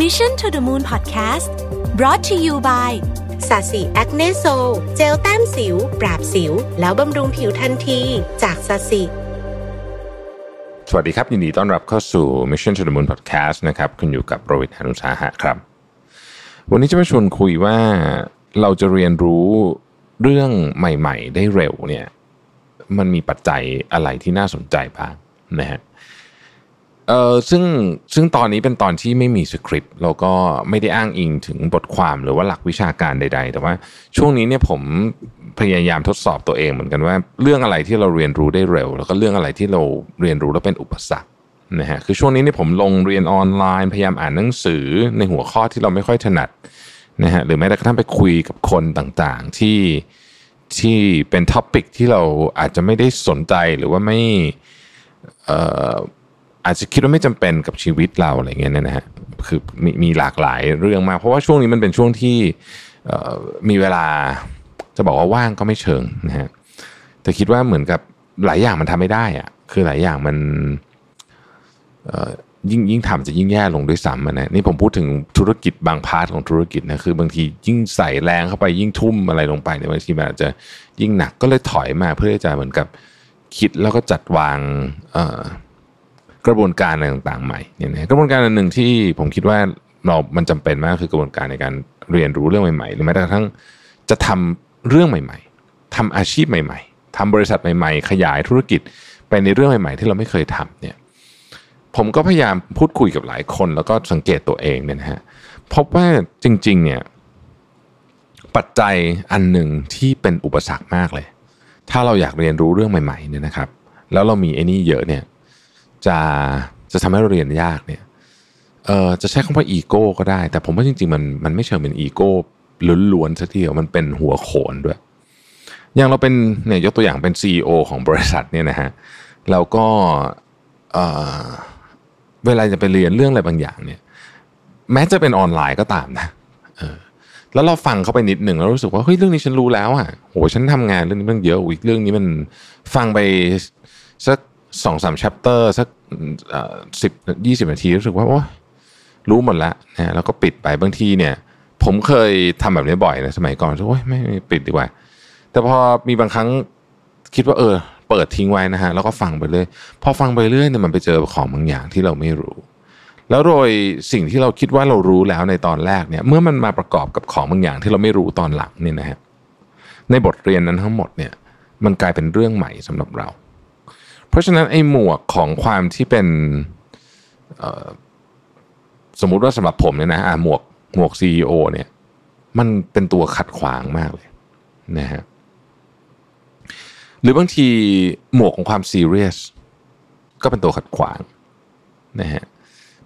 Mission to the Moon Podcast brought to you by สาสี Acne Sol เจลแต้มสิว ปราบสิว แล้วบำรุงผิวทันที จากสาสีสวัสดีครับ ยินดีต้อนรับเข้าสู่ Mission to the Moon Podcast นะครับ คุณอยู่กับรวิศ หาญอุตสาหะครับ วันนี้จะมาชวนคุยว่าเราจะเรียนรู้เรื่องใหม่ ๆ ได้เร็วเนี่ย มันมีปัจจัยอะไรที่น่าสนใจบ้างนะฮะ เออซึ่งซึ่งตอนนี้เป็นตอนที่ไม่มีสคริปต์แล้วก็ไม่ได้อ้างอิงถึงบทความหรือว่าหลักวิชาการใด ๆ แต่ว่าช่วงนี้เนี่ยผมพยายามทดสอบตัวเองเหมือนกันว่า เรื่องอะไรที่เราเรียนรู้ได้เร็ว แล้วก็เรื่องอะไรที่เราเรียนรู้แล้วเป็นอุปสรรคนะฮะคือช่วงนี้เนี่ยผมลงเรียนออนไลน์ พยายามอ่านหนังสือในหัวข้อที่เราไม่ค่อยถนัดนะฮะหรือแม้แต่กระทั่งไปคุยกับคนต่างๆที่ที่เป็น topic ที่เราอาจจะไม่ได้สนใจหรือว่าไม่เอ่อ อาจจะคิดว่าไม่จำเป็นกับชีวิตเราอะไรเงี้ยนะฮะคือมีมีหลากหลายเรื่องมาก เพราะว่าช่วงนี้มันเป็นช่วงที่มีเวลาจะบอกว่าว่างก็ไม่เชิงนะฮะแต่คิดว่าเหมือนกับหลายอย่างมันทำไม่ได้อะคือหลายอย่างมันยิ่งยิ่งทำจะยิ่งแย่ลงด้วยซ้ำนะนี่ผมพูดถึงธุรกิจบาง part ของธุรกิจนะคือบางทียิ่งใส่แรงเข้าไปยิ่งทุ่มอะไรลงไปเนี่ยบางทีมันอาจจะยิ่งหนักก็เลยถอยมาเพื่อที่จะเหมือนกับคิดแล้วก็จัดวาง กระบวนการอะไรต่างๆใหม่เนี่ยนะกระบวนการอันหนึ่งที่ผมคิดว่าเรามันจำเป็นมากคือกระบวนการในการเรียนรู้เรื่องใหม่ๆ หรือแม้กระทั่งจะทำเรื่องใหม่ ๆทำอาชีพใหม่ ๆทำบริษัทใหม่ๆ ขยายธุรกิจไปในเรื่องใหม่ ๆ ที่เราไม่เคยทำเนี่ยผมก็พยายามพูดคุยกับหลายคน แล้วก็สังเกตตัวเองเนี่ยนะฮะพบว่าจริง ๆ เนี่ยปัจจัยอันหนึ่งที่เป็นอุปสรรคมากเลย ถ้าเราอยากเรียนรู้เรื่องใหม่ๆเนี่ยนะครับ แล้วเรามีไอ้นี่เยอะเนี่ย จะจะทำให้เราเรียนยากเนี่ยเออจะใช้คำว่าอีโก้ก็ได้ แต่ผมว่าจริงๆมันมันไม่เชิงเป็นอีโก้ล้วนๆสักทีเดียวมันเป็นหัวโขนด้วย อย่างเราเป็นเนี่ยยกตัวอย่างเป็น CEO ของบริษัทเนี่ยนะฮะเราก็เออเวลาจะไปเรียนเรื่องอะไรบางอย่างเนี่ยแม้จะเป็นออนไลน์ก็ตามนะเออแล้วเราฟังเข้าไปนิดหนึ่งแล้วรู้สึกว่าเฮ้ยเรื่องนี้ฉันรู้แล้วอะโหฉันทำงานเรื่องนี้มันเยอะอีกเรื่องนี้มันฟังไปสัก สองสามแชปเตอร์สักสิบยี่สิบนาทีรู้สึกว่าโอ้รู้หมดแล้วนะแล้วก็ปิดไปบางทีเนี่ย ผมเคยทำแบบนี้บ่อยนะสมัยก่อนโอ้ยไม่ปิดดีกว่า แต่พอมีบางครั้งคิดว่าเออ เปิดทิ้งไว้นะฮะแล้วก็ฟังไปเรื่อยพอฟังไปเรื่อยเนี่ยมันไปเจอของบางอย่างที่เราไม่รู้ แล้วโดยสิ่งที่เราคิดว่าเรารู้แล้วในตอนแรกเนี่ย เมื่อมันมาประกอบกับของบางอย่างที่เราไม่รู้ตอนหลังเนี่ยนะฮะในบทเรียนนั้นทั้งหมดเนี่ย มันกลายเป็นเรื่องใหม่สำหรับเรา เพราะฉะนั้นไอ้หมวกของความที่เป็นสมมุติว่าสำหรับผมเนี่ยนะหมวกหมวกซีอเนี่ย มันเป็นตัวขัดขวางมากเลยนะฮะหรือบางทีหมวกของความซีเรียสก็เป็นตัวขัดขวางนะฮะ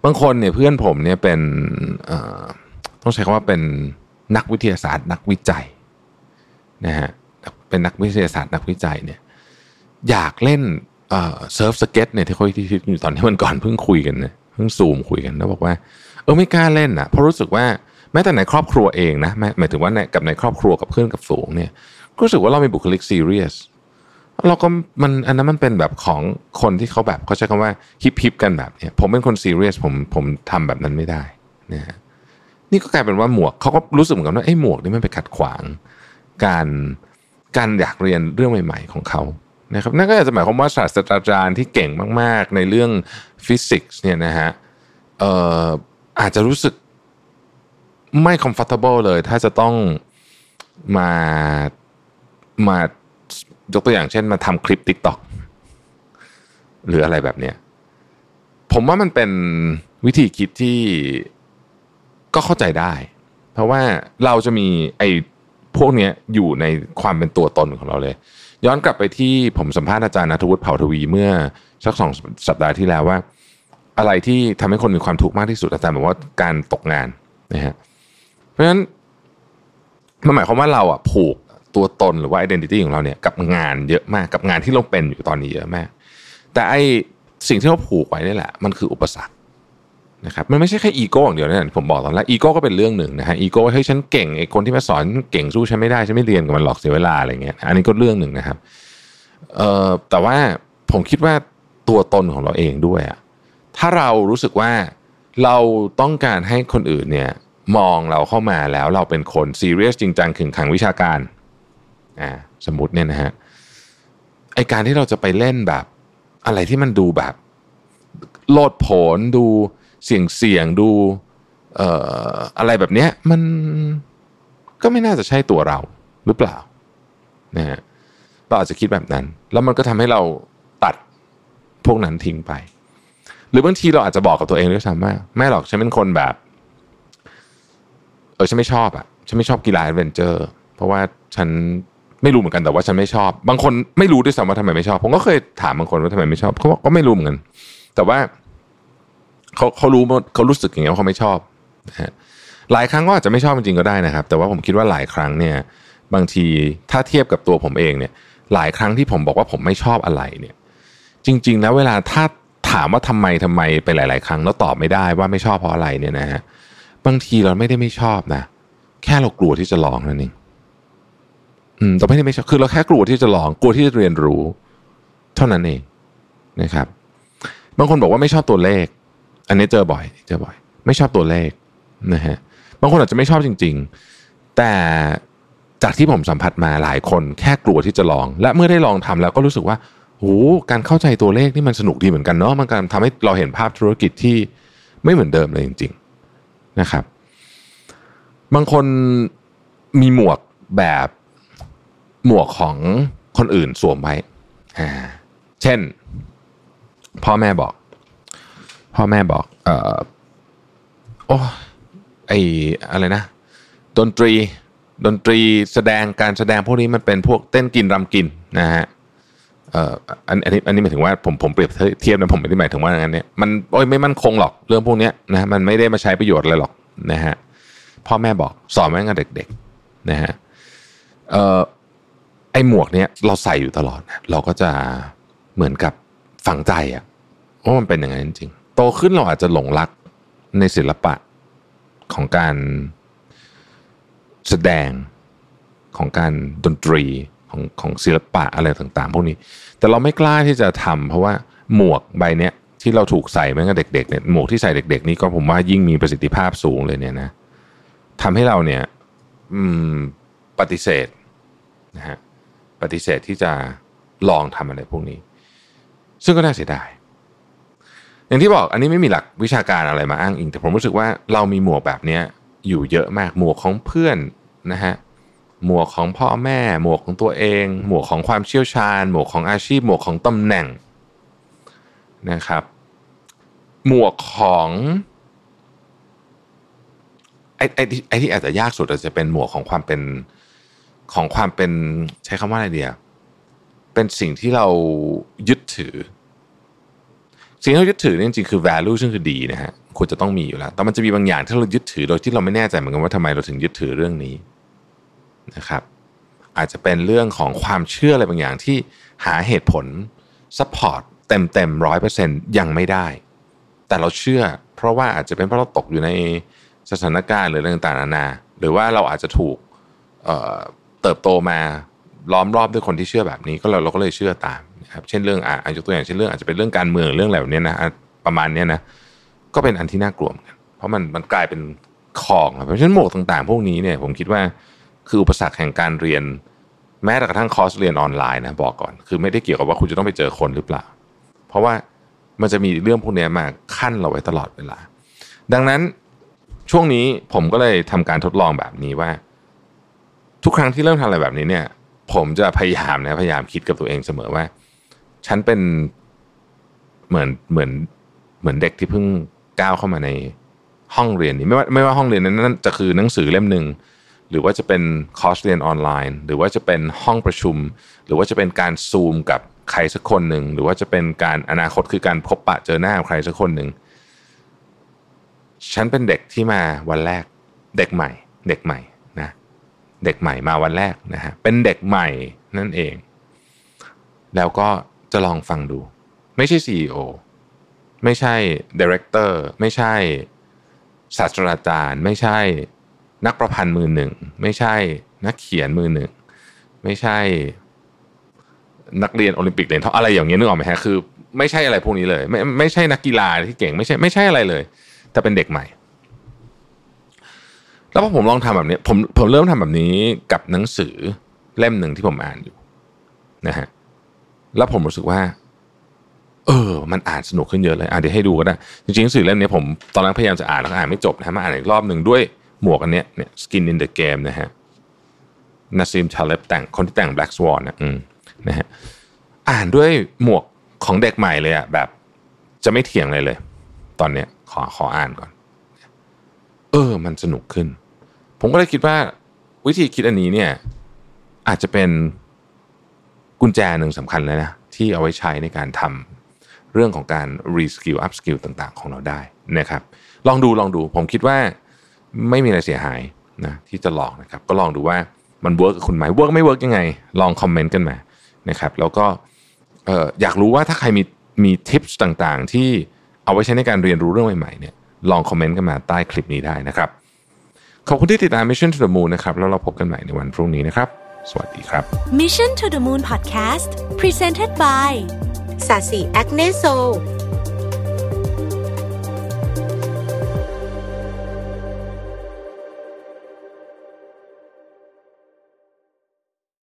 บางคนเนี่ยเพื่อนผมเนี่ยเป็นต้องใช้คำว่าเป็นนักวิทยาศาสตร์ นักวิจัยนะฮะเป็นนักวิทยาศาสตร์นักวิจัยเนี่ยอยากเล่น เซิร์ฟสเก็ตเนี่ยที่เขาที่อยู่ตอนที่มันก่อนเพิ่งคุยกันเนี่ยเพิ่งซูมคุยกันแล้วบอกว่า เออไม่กล้าเล่นอะเพราะรู้สึกว่าแม้แต่ในครอบครัวเองนะหมายถึงว่าในกับในครอบครัวกับเพื่อนกับฝูงเนี่ยรู้สึกว่าเรามีบุคลิกซีเรียสเราก็มันอันนั้นมันเป็นแบบของคนที่เขาแบบเขาใช้คำว่าฮิปฮิปกันแบบเนี่ยผมเป็นคนซีเรียสผมผมทำแบบนั้นไม่ได้นะฮะนี่ก็กลายเป็นว่าหมวกเขาก็รู้สึกเหมือนกันว่าไอ้หมวกนี่มันไปขัดขวาง การการอยากเรียนเรื่องใหม่ ๆ ของเขา นะครับนั่นก็อาจจะหมายความว่าศาสตราจารย์ที่เก่งมาก ๆ ในเรื่องฟิสิกส์เนี่ยนะฮะเอ่ออาจจะรู้สึกไม่ comfortable เลย ถ้าจะต้องมามายกตัวอย่างเช่นมาทำคลิป TikTok หรืออะไรแบบเนี้ยผมว่ามันเป็นวิธีคิดที่ก็เข้าใจได้ เพราะว่าเราจะมีไอ้พวกเนี้ยอยู่ในความเป็นตัวตนของเราเลย ย้อนกลับไปที่ผมสัมภาษณ์อาจารย์นัทวุฒิเผ่าทวีเมื่อสักสองสัปดาห์ที่แล้วว่า อะไรที่ทำให้คนมีความทุกข์มากที่สุดอาจารย์บอกว่าการตกงานนะฮะเพราะฉะนั้นมันหมายความว่าเราอะผูกตัวตนหรือว่า identity ของเราเนี่ยกับงานเยอะมากกับงานที่เราเป็นอยู่ตอนนี้เยอะมาก แต่ไอสิ่งที่เราผูกไว้นี่แหละ มันคืออุปสรรค นะครับมันไม่ใช่แค่อีโก้อย่างเดียวนะผมบอกตอนแรกอีโก้ก็เป็นเรื่องหนึ่งนะฮะอีโก้ว่าเฮ้ยฉันเก่งไอ้คนที่มาสอนเก่งสู้ฉันไม่ได้ฉันไม่เรียนกับมันหรอกเสียเวลาอะไรเงี้ยอันนี้ก็เรื่องหนึ่งนะครับเอ่อแต่ว่าผมคิดว่าตัวตนของเราเองด้วยอะถ้าเรารู้สึกว่าเราต้องการให้คนอื่นเนี่ยมองเราเข้ามาแล้วเราเป็นคนซีเรียสจริงจังขึงขังวิชาการอ่าสมมติเนี่ยนะฮะไอการที่เราจะไปเล่นแบบ อะไรที่มันดูแบบ โลดโผนดู เสี่ยงเสี่ยงดูเอ่ออะไรแบบเนี้ยมันก็ไม่น่าจะใช่ตัวเราหรือเปล่านะฮะเราอาจจะคิดแบบนั้น แล้วมันก็ทำให้เราตัดพวกนั้นทิ้งไป หรือบางทีเราอาจจะบอกกับตัวเองด้วยซ้ำว่าไม่หรอกฉันเป็นคนแบบ เออฉันไม่ชอบอะฉันไม่ชอบกีฬา adventure เพราะว่าฉันไม่รู้เหมือนกันแต่ว่าฉันไม่ชอบ บางคนไม่รู้ด้วยซ้ำว่าทำไมไม่ชอบ ผมก็เคยถามบางคนว่าทำไมไม่ชอบเขาบอกก็ไม่รู้เหมือนกันแต่ว่า เขาเขารู้เขารู้สึกอย่างเงี้ยว่าเขาไม่ชอบนะฮะหลายครั้งก็อาจจะไม่ชอบจริงๆก็ได้นะครับ แต่ว่าผมคิดว่าหลายครั้งเนี่ยบางทีถ้าเทียบกับตัวผมเองเนี่ย หลายครั้งที่ผมบอกว่าผมไม่ชอบอะไรเนี่ย จริง ๆ แล้วเวลาถ้าถามว่าทำไมทำไมไปหลาย ๆ ครั้งแล้วตอบไม่ได้ว่าไม่ชอบเพราะอะไรเนี่ยนะฮะบางทีเราไม่ได้ไม่ชอบนะแค่เรากลัวที่จะลองนั่นเองอืมแต่ไม่ได้ไม่ชอบคือเราแค่กลัวที่จะลอง กลัวที่จะเรียนรู้ เท่านั้นเองนะครับ บางคนบอกว่าไม่ชอบตัวเลข อันนี้เจอบ่อย เจอบ่อย ไม่ชอบตัวเลขนะฮะบางคนอาจจะไม่ชอบจริง ๆ แต่จากที่ผมสัมผัสมาหลายคนแค่กลัวที่จะลอง และเมื่อได้ลองทำแล้วก็รู้สึกว่าโอ้การเข้าใจตัวเลขนี่มันสนุกดีเหมือนกันเนาะมันการทำให้เราเห็นภาพธุรกิจที่ไม่เหมือนเดิมเลยจริง ๆนะครับ บางคนมีหมวกแบบหมวกของคนอื่นสวมไว้ เช่น พ่อแม่บอก พ่อแม่บอก เออโอ้ไออะไรนะ ดนตรี ดนตรีแสดงการแสดงพวกนี้มันเป็นพวกเต้นกินรำกินนะฮะเอ่ออันนี้อันนี้หมายถึงว่าผมผมเปรียบเทียบนะผมไม่ได้หมายถึงว่าอย่างนั้นเนี่ยมันโอ้ยไม่มั่นคงหรอกเรื่องพวกนี้นะมันไม่ได้มาใช้ประโยชน์อะไรหรอกนะฮะพ่อแม่บอกสอนไว้ตั้งแต่เด็กๆนะฮะเอ่อไอหมวกเนี้ยเราใส่อยู่ตลอดนะเราก็จะเหมือนกับฝังใจอะว่ามันเป็นอย่างนั้นจริงๆ โตขึ้นเราอาจจะหลงรักในศิลปะของการแสดงของการดนตรีของของศิลปะอะไรต่างๆ พวกนี้ แต่เราไม่กล้าที่จะทำเพราะว่าหมวกใบเนี้ยที่เราถูกใส่เมื่อเด็กๆเนี่ยหมวกที่ใส่เด็ก ๆ นี่ก็ผมว่ายิ่งมีประสิทธิภาพสูงเลยเนี่ยนะทำให้เราเนี่ยปฏิเสธนะฮะปฏิเสธที่จะลองทำอะไรพวกนี้ ซึ่งก็น่าเสียดาย อย่างที่บอกอันนี้ไม่มีหลักวิชาการอะไรมาอ้างอิง แต่ผมรู้สึกว่าเรามีหมวกแบบนี้อยู่เยอะมากหมวกของเพื่อนนะฮะหมวกของพ่อแม่ หมวกของตัวเอง หมวกของความเชี่ยวชาญ หมวกของอาชีพ หมวกของตำแหน่งนะครับ หมวกของไอ้ไอ้ที่ไอ้ที่อาจจะยากสุดอาจจะเป็นหมวกของความเป็นของความเป็นใช้คำว่าอะไรเดียเป็นสิ่งที่เรายึดถือ สิ่งที่เรายึดถือนี่จริงๆคือ value ซึ่งคือดีนะฮะควรจะต้องมีอยู่แล้ว แต่มันจะมีบางอย่างที่เรายึดถือโดยที่เราไม่แน่ใจเหมือนกันว่าทำไมเราถึงยึดถือเรื่องนี้นะครับ อาจจะเป็นเรื่องของความเชื่ออะไรบางอย่างที่หาเหตุผล support เต็มเต็มร้อยเปอร์เซ็นต์ยังไม่ได้ แต่เราเชื่อ เพราะว่าอาจจะเป็นเพราะเราตกอยู่ในสถานการณ์หรืออะไรต่างๆนานา หรือว่าเราอาจจะถูกเเติบโตมา ล้อมรอบด้วยคนที่เชื่อแบบนี้ก็เราเราก็เลยเชื่อตามนะครับเช่นเรื่องอ่ายกตัวอย่างเช่นเรื่องอาจจะเป็นเรื่องการเมืองเรื่องอะไรแบบนี้นะประมาณนี้นะก็เป็นอันที่น่ากลัวเหมือนกันเพราะมันมันกลายเป็นของเพราะฉะนั้นหมวกต่างๆ พวกนี้เนี่ยผมคิดว่าคืออุปสรรคแห่งการเรียน แม้แต่กระทั่งคอร์สเรียนออนไลน์นะบอกก่อน คือไม่ได้เกี่ยวกับว่าคุณจะต้องไปเจอคนหรือเปล่า เพราะว่ามันจะมีเรื่องพวกนี้มาขั้นเราไว้ตลอดเวลา ดังนั้นช่วงนี้ผมก็เลยทำการทดลองแบบนี้ว่า ทุกครั้งที่เริ่มทำอะไรแบบนี้เนี่ย ผมจะพยายามนะพยายามคิดกับตัวเองเสมอว่า ฉันเป็นเหมือนเหมือนเหมือนเด็กที่เพิ่งก้าวเข้ามาในห้องเรียนนี้ไม่ว่าไม่ว่าห้องเรียนนั้นจะคือหนังสือเล่มหนึ่งหรือว่าจะเป็นคอร์สเรียนออนไลน์ หรือว่าจะเป็นห้องประชุม หรือว่าจะเป็นการซูมกับใครสักคนหนึ่งหรือว่าจะเป็นการอนาคตคือการพบปะเจอหน้าใครสักคนหนึ่งฉันเป็นเด็กที่มาวันแรกเด็กใหม่ เด็กใหม่ เด็กใหม่มาวันแรกนะฮะเป็นเด็กใหม่นั่นเอง แล้วก็จะลองฟังดู ไม่ใช่ CEO ไม่ใช่ director ไม่ใช่ศาสตราจารย์ ไม่ใช่นักประพันธ์มือหนึ่ง ไม่ใช่นักเขียนมือหนึ่ง ไม่ใช่นักเรียนโอลิมปิกเหรียญทองอะไรอย่างเงี้ยนึกออกไหมฮะคือ ไม่ใช่อะไรพวกนี้เลย ไม่ไม่ใช่นักกีฬาที่เก่ง ไม่ใช่ไม่ใช่อะไรเลย แต่เป็นเด็กใหม่ แล้วพอผมลองทำแบบนี้ผมผมเริ่มทำแบบนี้กับหนังสือเล่มหนึ่งที่ผมอ่านอยู่นะฮะแล้วผมรู้สึกว่า เออ มันอ่านสนุกขึ้นเยอะเลยอะเดี๋ยวให้ดูก็ได้จริงๆหนังสือเล่มนี้ผมตอนแรกพยายามจะอ่านแล้วอ่านไม่จบนะฮะมาอ่านอีกรอบหนึ่งด้วยหมวกอันเนี้ยเนี่ย Skin in the Game นะฮะนาซิมชาเลบแต่งคนที่แต่ง Black Swan นะอืมนะฮะอ่านด้วยหมวกของเด็กใหม่เลยอะแบบ จะไม่เถียงเลยเลย ตอนเนี้ยขอขออ่านก่อน เออ มันสนุกขึ้น ผมก็เลยคิดว่าวิธีคิดอันนี้เนี่ย อาจจะเป็นกุญแจหนึ่งสำคัญเลยนะ ที่เอาไว้ใช้ในการทำเรื่องของการ reskill upskill ต่างๆ ของเราได้นะครับ ลองดูลองดู ผมคิดว่าไม่มีอะไรเสียหายนะที่จะลองนะครับ ก็ลองดูว่ามันเวิร์กกับคุณไหมเวิร์กไม่เวิร์กยังไง ลองคอมเมนต์กันมานะครับ แล้วก็เอ่อยากรู้ว่าถ้าใครมีมีทิปต่างๆ ที่เอาไว้ใช้ในการเรียนรู้เรื่องใหม่ๆเนี่ยลองคอมเมนต์กันมาใต้คลิปนี้ได้นะครับ ขอบคุณที่ติดตาม Mission to the Moon นะครับ แล้วเราพบกันใหม่ในวันพรุ่งนี้นะครับ สวัสดีครับ Mission to the Moon Podcast Presented by สาสีแอคเนโซ